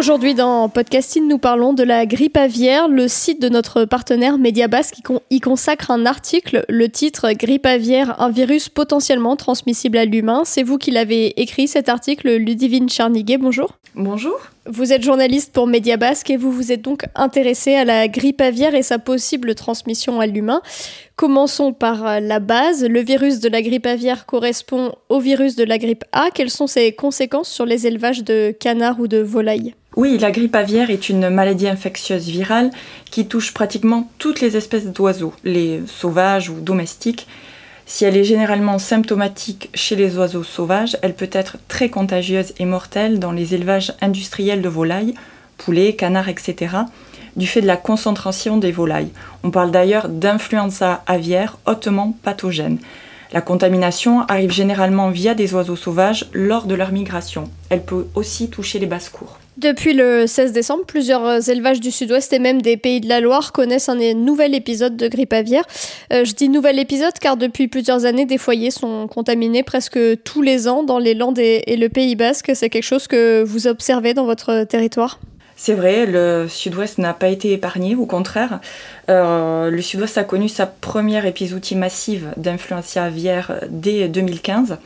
Aujourd'hui dans Podcasting, nous parlons de la grippe aviaire. Le site de notre partenaire Mediabasque y consacre un article, le titre Grippe aviaire, un virus potentiellement transmissible à l'humain. C'est vous qui l'avez écrit cet article, Ludivine Charniguet. Bonjour. Bonjour. Vous êtes journaliste pour Mediabasque et vous vous êtes donc intéressé à la grippe aviaire et sa possible transmission à l'humain. Commençons par la base. Le virus de la grippe aviaire correspond au virus de la grippe A. Quelles sont ses conséquences sur les élevages de canards ou de volailles? Oui, la grippe aviaire est une maladie infectieuse virale qui touche pratiquement toutes les espèces d'oiseaux, les sauvages ou domestiques. Si elle est généralement symptomatique chez les oiseaux sauvages, elle peut être très contagieuse et mortelle dans les élevages industriels de volailles, poulets, canards, etc., du fait de la concentration des volailles. On parle d'ailleurs d'influenza aviaire hautement pathogène. La contamination arrive généralement via des oiseaux sauvages lors de leur migration. Elle peut aussi toucher les basses-cours. Depuis le 16 décembre, plusieurs élevages du sud-ouest et même des pays de la Loire connaissent un nouvel épisode de grippe aviaire. Euh, je dis nouvel épisode car depuis plusieurs années, des foyers sont contaminés presque tous les ans dans les Landes et le Pays basque. C'est quelque chose que vous observez dans votre territoire? C'est vrai, le sud-ouest n'a pas été épargné, au contraire. Euh, le sud-ouest a connu sa première épizootie massive d'influenza aviaire dès 2015.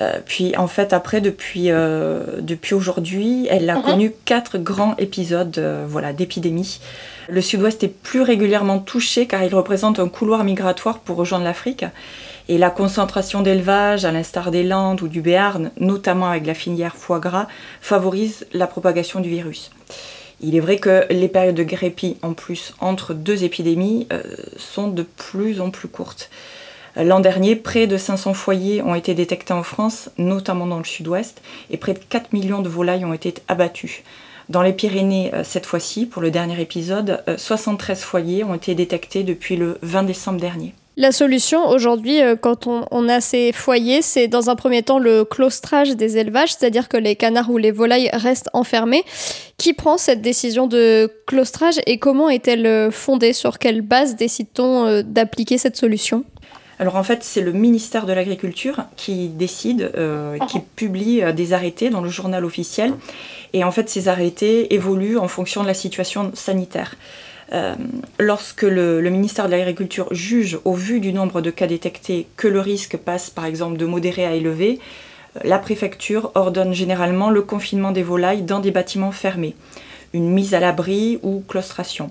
Euh, puis en fait après depuis, euh, depuis aujourd'hui elle a mhm. connu quatre grands épisodes voilà, d'épidémie. Le sud-ouest est plus régulièrement touché car il représente un couloir migratoire pour rejoindre l'Afrique. Et la concentration d'élevage, à l'instar des Landes ou du Béarn, notamment avec la filière foie gras, favorise la propagation du virus. Il est vrai que les périodes de grépie, en plus, entre deux épidémies, euh, sont de plus en plus courtes. L'an dernier, près de 500 foyers ont été détectés en France, notamment dans le sud-ouest, et près de 4 millions de volailles ont été abattues. Dans les Pyrénées, euh, cette fois-ci, pour le dernier épisode, 73 euh, foyers ont été détectés depuis le 20 décembre dernier. La solution aujourd'hui, euh, quand on, a ces foyers, c'est dans un premier temps le claustrage des élevages, c'est-à-dire que les canards ou les volailles restent enfermés. Qui prend cette décision de claustrage et comment est-elle fondée? Sur quelle base décide-t-on d'appliquer cette solution? Alors en fait, c'est le ministère de l'Agriculture qui décide, euh, qui publie des arrêtés dans le journal officiel. Et en fait, ces arrêtés évoluent en fonction de la situation sanitaire. Euh, lorsque le, ministère de l'Agriculture juge, au vu du nombre de cas détectés, que le risque passe par exemple de modéré à élevé, euh, la préfecture ordonne généralement le confinement des volailles dans des bâtiments fermés, une mise à l'abri ou claustration.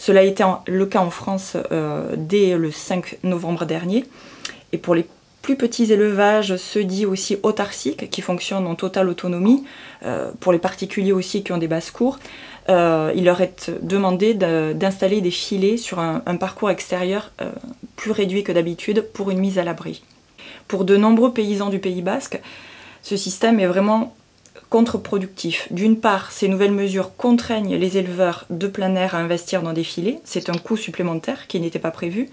Cela a été le cas en France euh, dès le 5 novembre dernier. Et pour les plus petits élevages, ceux dits aussi autarciques, qui fonctionnent en totale autonomie, pour les particuliers aussi qui ont des basses-cours, euh, il leur est demandé d'installer des filets sur un, parcours extérieur euh, plus réduit que d'habitude pour une mise à l'abri. Pour de nombreux paysans du Pays basque, ce système est vraiment contre-productif. D'une part, ces nouvelles mesures contraignent les éleveurs de plein air à investir dans des filets, c'est un coût supplémentaire qui n'était pas prévu.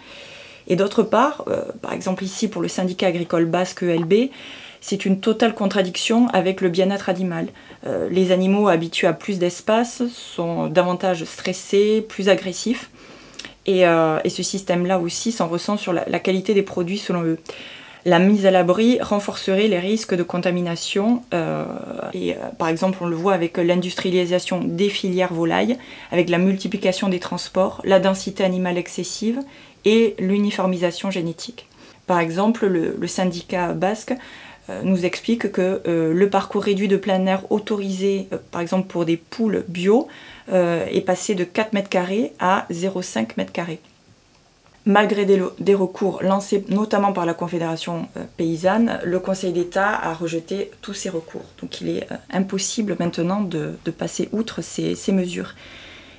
Et d'autre part, euh, par exemple ici pour le syndicat agricole basque ELB, c'est une totale contradiction avec le bien-être animal. Euh, les animaux habitués à plus d'espace sont davantage stressés, plus agressifs. Et, euh, ce système-là aussi s'en ressent sur la, qualité des produits selon eux. La mise à l'abri renforcerait les risques de contamination. Euh, et par exemple, on le voit avec l'industrialisation des filières volailles, avec la multiplication des transports, la densité animale excessive et l'uniformisation génétique. Par exemple, le syndicat basque nous explique que le parcours réduit de plein air autorisé, par exemple pour des poules bio, est passé de 4 mètres carrés à 0,5 mètres carrés malgré des, recours lancés notamment par la Confédération euh, paysanne, le Conseil d'État a rejeté tous ces recours. Donc il est euh, impossible maintenant de, passer outre ces, mesures.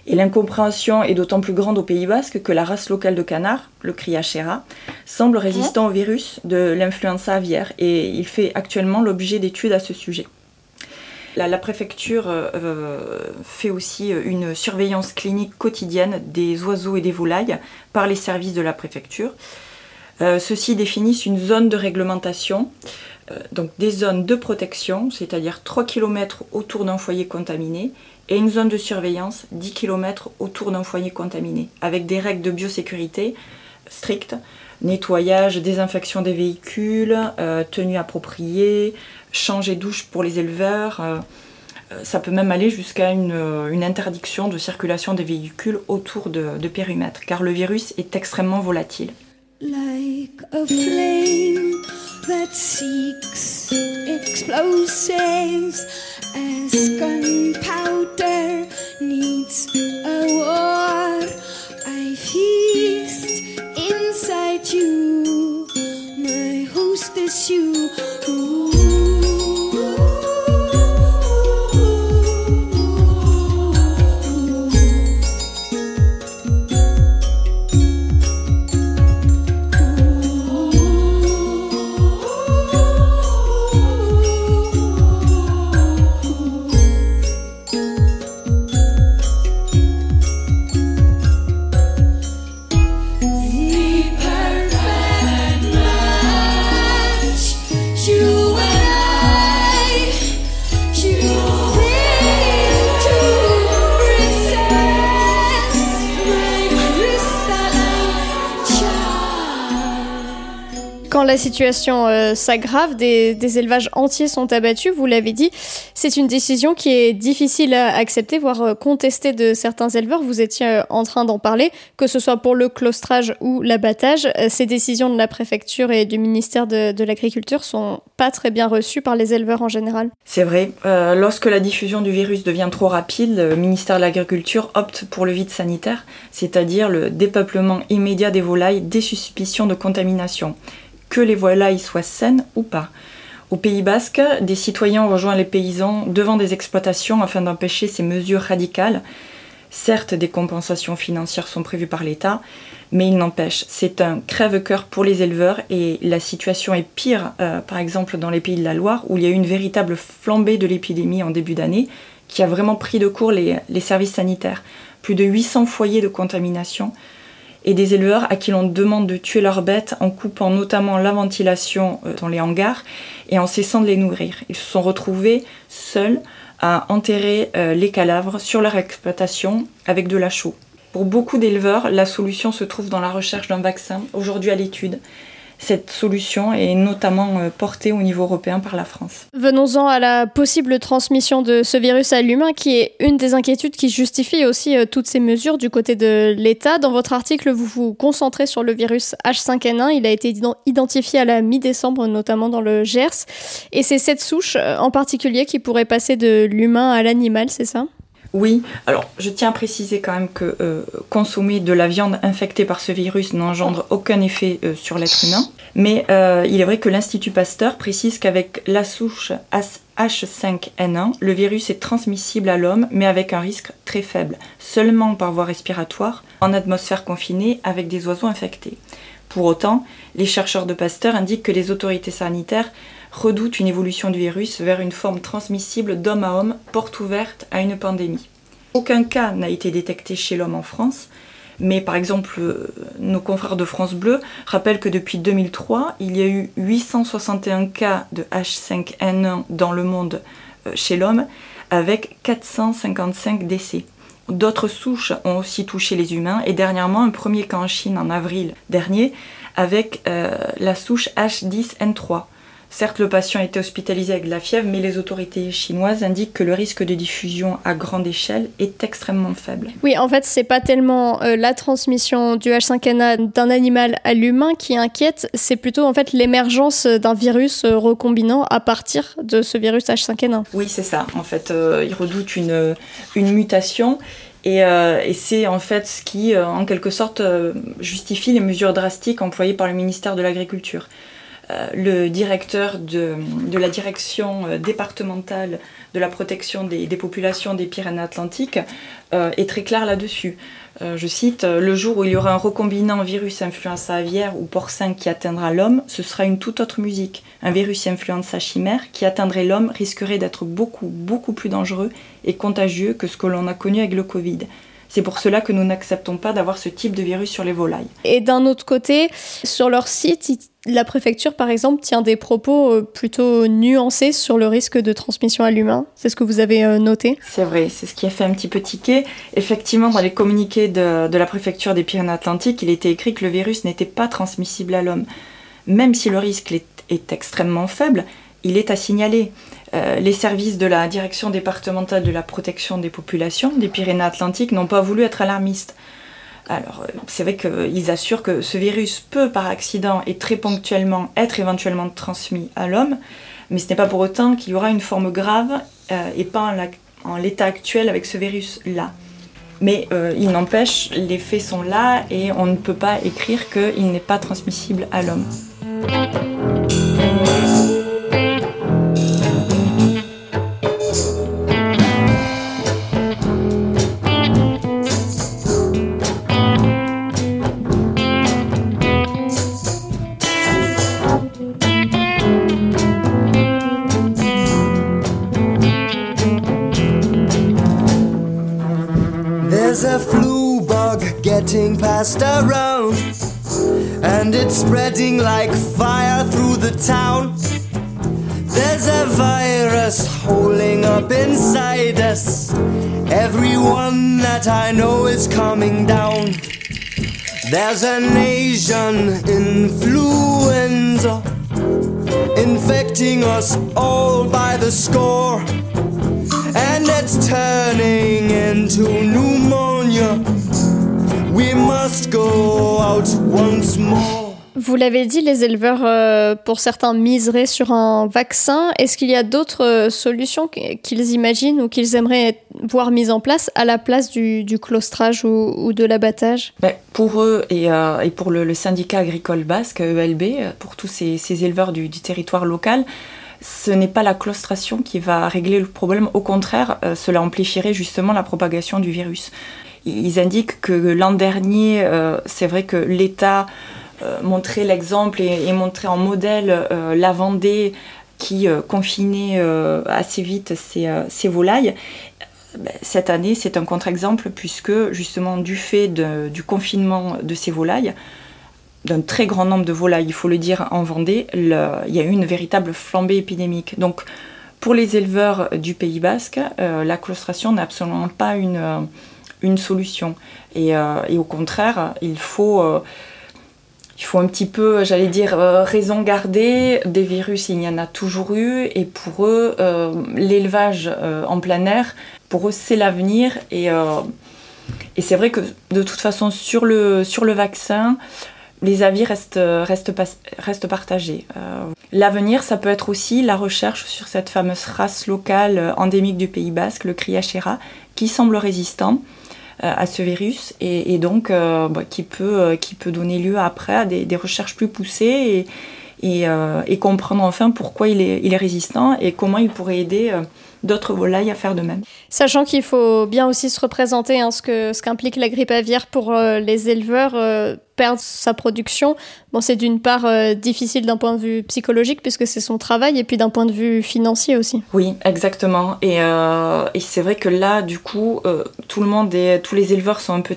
Et l'incompréhension est d'autant plus grande au Pays Basque que la race locale de canard, le Criachera, semble résistant au virus de l'influenza aviaire et il fait actuellement l'objet d'études à ce sujet. La, préfecture euh, euh, fait aussi euh, une surveillance clinique quotidienne des oiseaux et des volailles par les services de la préfecture. Ceux-ci définissent une zone de réglementation, donc des zones de protection, c'est-à-dire 3 km autour d'un foyer contaminé, et une zone de surveillance 10 km autour d'un foyer contaminé, avec des règles de biosécurité strictes, nettoyage, désinfection des véhicules, tenue appropriée, changer douche pour les éleveurs. Euh, euh, ça peut même aller jusqu'à euh, une, interdiction de circulation des véhicules autour de, de périmètres, car le virus est extrêmement volatile. Like a flame that seeks explosives as gunpowder needs a war. I feast inside you, my hostess you. La situation euh, s'aggrave, des, élevages entiers sont abattus, vous l'avez dit. C'est une décision qui est difficile à accepter, voire euh, contester de certains éleveurs. Vous étiez euh, en train d'en parler, que ce soit pour le claustrage ou l'abattage. ces décisions de la préfecture et du ministère de, de l'Agriculture sont pas très bien reçues par les éleveurs en général. C'est vrai. lorsque la diffusion du virus devient trop rapide, le ministère de l'Agriculture opte pour le vide sanitaire, c'est-à-dire le dépeuplement immédiat des volailles des suspicions de contamination que les volailles soient saines ou pas. Au Pays basque, des citoyens ont rejoint les paysans devant des exploitations afin d'empêcher ces mesures radicales. Certes, des compensations financières sont prévues par l'État, mais il n'empêche, c'est un crève-cœur pour les éleveurs et la situation est pire, euh, par exemple, dans les pays de la Loire, où il y a eu une véritable flambée de l'épidémie en début d'année, qui a vraiment pris de court les, les services sanitaires. Plus de 800 foyers de contamination, et des éleveurs à qui l'on demande de tuer leurs bêtes en coupant notamment la ventilation euh, dans les hangars et en cessant de les nourrir. Ils se sont retrouvés seuls à enterrer euh, les cadavres sur leur exploitation avec de la chaux. Pour beaucoup d'éleveurs, la solution se trouve dans la recherche d'un vaccin, aujourd'hui à l'étude, cette solution est notamment euh, portée au niveau européen par la France. Venons-en à la possible transmission de ce virus à l'humain, qui est une des inquiétudes qui justifie aussi euh, toutes ces mesures du côté de l'État. Dans votre article, vous vous concentrez sur le virus H5N1. Il a été identifié à la mi-décembre, notamment dans le Gers. Et c'est cette souche euh, en particulier qui pourrait passer de l'humain à l'animal, c'est ça? Oui, alors je tiens à préciser quand même que euh, consommer de la viande infectée par ce virus n'engendre aucun effet euh, sur l'être humain. Mais euh, il est vrai que l'Institut Pasteur précise qu'avec la souche H5N1, le virus est transmissible à l'homme, mais avec un risque très faible, seulement par voie respiratoire, en atmosphère confinée avec des oiseaux infectés. Pour autant, les chercheurs de Pasteur indiquent que les autorités sanitaires redoute une évolution du virus vers une forme transmissible d'homme à homme, porte ouverte à une pandémie. Aucun cas n'a été détecté chez l'homme en France, mais par exemple, euh, nos confrères de France Bleu rappellent que depuis 2003, il y a eu 861 cas de H5N1 dans le monde euh, chez l'homme, avec 455 décès. D'autres souches ont aussi touché les humains, et dernièrement, un premier cas en Chine en avril dernier, avec euh, la souche H10N3. Certes, le patient a été hospitalisé avec de la fièvre, mais les autorités chinoises indiquent que le risque de diffusion à grande échelle est extrêmement faible. Oui, en fait, c'est pas tellement euh, la transmission du H5N1 d'un animal à l'humain qui inquiète, c'est plutôt en fait l'émergence d'un virus euh, recombinant à partir de ce virus H5N1. Oui, c'est ça. En fait, euh, ils redoutent une, une mutation. Et, et c'est en fait ce qui, en quelque sorte, justifie les mesures drastiques employées par le ministère de l'Agriculture. Euh, le directeur de, la direction euh, départementale de la protection des, populations des Pyrénées-Atlantiques euh, est très clair là-dessus. je cite, Le jour où il y aura un recombinant virus influenza aviaire ou porcin qui atteindra l'homme, ce sera une toute autre musique. Un virus influenza chimère qui atteindrait l'homme risquerait d'être beaucoup, beaucoup plus dangereux et contagieux que ce que l'on a connu avec le Covid. C'est pour cela que nous n'acceptons pas d'avoir ce type de virus sur les volailles. Et d'un autre côté, sur leur site, la préfecture, par exemple, tient des propos euh, plutôt nuancés sur le risque de transmission à l'humain. C'est ce que vous avez euh, noté? C'est vrai, c'est ce qui a fait un petit peu tiquer. Effectivement, dans les communiqués de, la préfecture des Pyrénées-Atlantiques, il était écrit que le virus n'était pas transmissible à l'homme. Même si le risque est extrêmement faible, il est à signaler. Euh, les services de la direction départementale de la protection des populations des Pyrénées-Atlantiques n'ont pas voulu être alarmistes. Alors, euh, c'est vrai qu'ils assurent que ce virus peut, par accident et très ponctuellement, être éventuellement transmis à l'homme, mais ce n'est pas pour autant qu'il y aura une forme grave euh, et pas en, l'état actuel avec ce virus-là. Mais il n'empêche, les faits sont là et on ne peut pas écrire qu'il n'est pas transmissible à l'homme. Around, and it's spreading like fire through the town. There's a virus holding up inside us. Everyone that I know is coming down. There's an Asian influenza infecting us all by the score, and it's turning into pneumonia. Vous l'avez dit, les éleveurs, euh, pour certains, miseraient sur un vaccin. Est-ce qu'il y a d'autres euh, solutions qu'ils imaginent ou qu'ils aimeraient voir mises en place à la place du, claustrage ou, de l'abattage? Ben, Pour eux et, euh, pour le, syndicat agricole basque, ELB, pour tous ces, éleveurs du, territoire local, ce n'est pas la claustration qui va régler le problème. Au contraire, cela amplifierait justement la propagation du virus ils indiquent que l'an dernier, euh, c'est vrai que l'État euh, montrait l'exemple et, montrait en modèle euh, la Vendée qui confinait assez vite ses, volailles. Ben, cette année, c'est un contre-exemple puisque justement du fait du confinement de ces volailles, d'un très grand nombre de volailles, il faut le dire, en Vendée, il y a eu une véritable flambée épidémique. Donc pour les éleveurs du Pays basque, la claustration n'est absolument pas une une solution. Et, euh, et au contraire, il faut, euh, il faut un petit peu, j'allais dire, euh, raison garder. Des virus, il y en a toujours eu. Et pour eux, l'élevage en plein air, pour eux, c'est l'avenir. Et, c'est vrai que de toute façon, sur le, sur le vaccin, les avis restent, restent, restent partagés. L'avenir, ça peut être aussi la recherche sur cette fameuse race locale endémique du Pays Basque, le Criachera, qui semble résistant à ce virus et, donc euh, bah, qui, peut, euh, qui peut donner lieu après à des, recherches plus poussées et, et, comprendre enfin pourquoi il est, il est, résistant et comment il pourrait aider d'autres volailles à faire de même. Sachant qu'il faut bien aussi se représenter hein, ce que ce qu'implique la grippe aviaire pour euh, les éleveurs, euh, perdre sa production. Bon, c'est d'une part euh, difficile d'un point de vue psychologique puisque c'est son travail et puis d'un point de vue financier aussi. Oui, exactement. Et, et c'est vrai que là, du coup, tout le monde et tous les éleveurs sont un peu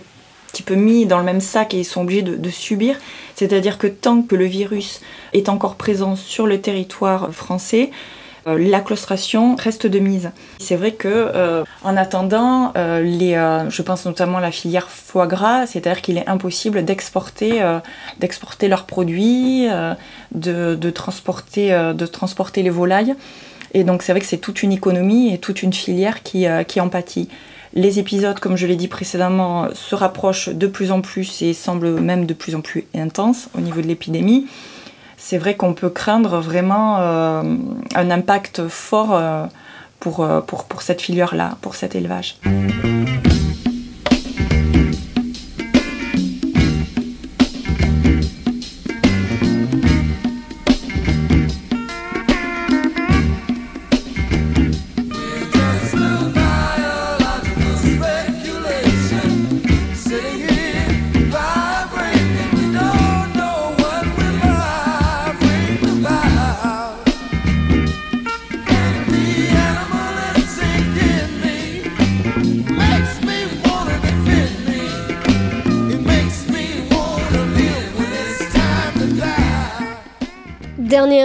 petit peu mis dans le même sac et ils sont obligés de, de subir. C'est-à-dire que tant que le virus est encore présent sur le territoire français, la claustration reste de mise. C'est vrai que euh, en attendant, euh, les, je pense notamment à la filière foie gras, c'est-à-dire qu'il est impossible d'exporter, d'exporter leurs produits, de, de, transporter, de transporter les volailles. Et donc c'est vrai que c'est toute une économie et toute une filière qui, qui en pâtit. Les épisodes, comme je l'ai dit précédemment, se rapprochent de plus en plus et semblent même de plus en plus intenses au niveau de l'épidémie c'est vrai qu'on peut craindre vraiment euh, un impact fort euh, pour, euh, pour cette filière-là, pour cet élevage.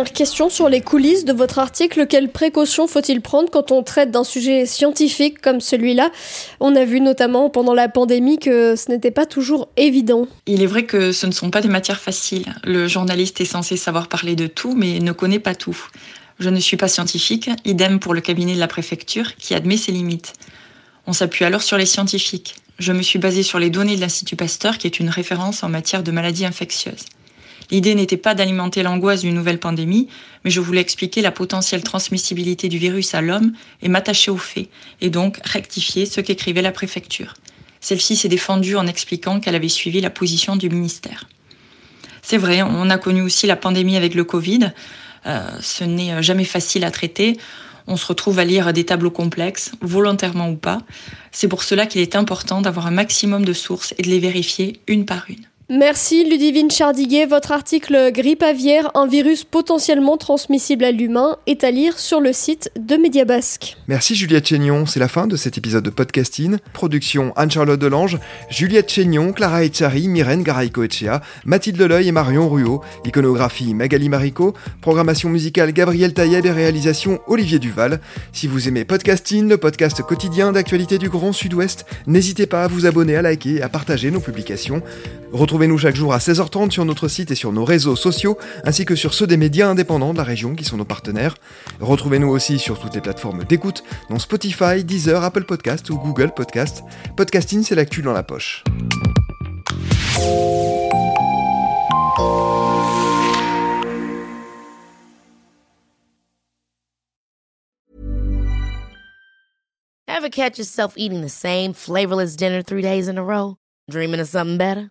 Question sur les coulisses de votre article. Quelles précautions faut-il prendre quand on traite d'un sujet scientifique comme celui-là? On a vu notamment pendant la pandémie que ce n'était pas toujours évident. Il est vrai que ce ne sont pas des matières faciles. Le journaliste est censé savoir parler de tout, mais ne connaît pas tout. Je ne suis pas scientifique, idem pour le cabinet de la préfecture qui admet ses limites. On s'appuie alors sur les scientifiques. Je me suis basée sur les données de l'Institut Pasteur, qui est une référence en matière de maladies infectieuses. L'idée n'était pas d'alimenter l'angoisse d'une nouvelle pandémie, mais je voulais expliquer la potentielle transmissibilité du virus à l'homme et m'attacher aux faits, et donc rectifier ce qu'écrivait la préfecture. Celle-ci s'est défendue en expliquant qu'elle avait suivi la position du ministère. C'est vrai, on a connu aussi la pandémie avec le Covid. Euh, ce n'est jamais facile à traiter. On se retrouve à lire des tableaux complexes, volontairement ou pas. C'est pour cela qu'il est important d'avoir un maximum de sources et de les vérifier une par une. Merci Ludivine Chardiguet. Votre article Grippe aviaire, un virus potentiellement transmissible à l'humain, est à lire sur le site de Mediabasque. Merci Juliette Chénion. C'est la fin de cet épisode de podcasting. Production Anne-Charlotte Delange, Juliette Chénion, Clara Echari, Myrène Garaïco-Echea, Mathilde Leleuil et Marion Ruot. Iconographie Magali Marico. Programmation musicale Gabriel Taïeb et réalisation Olivier Duval. Si vous aimez podcasting, le podcast quotidien d'actualité du Grand Sud-Ouest, n'hésitez pas à vous abonner, à liker et à partager nos publications. Retrouvez-nous chaque jour à 16h30 sur notre site et sur nos réseaux sociaux, ainsi que sur ceux des médias indépendants de la région qui sont nos partenaires. Retrouvez-nous aussi sur toutes les plateformes d'écoute, dont Spotify, Deezer, Apple Podcast ou Google Podcast. Podcasting, c'est l'actu dans la poche. Ever catch yourself eating the same flavorless dinner three days in a row? Dreaming of something better?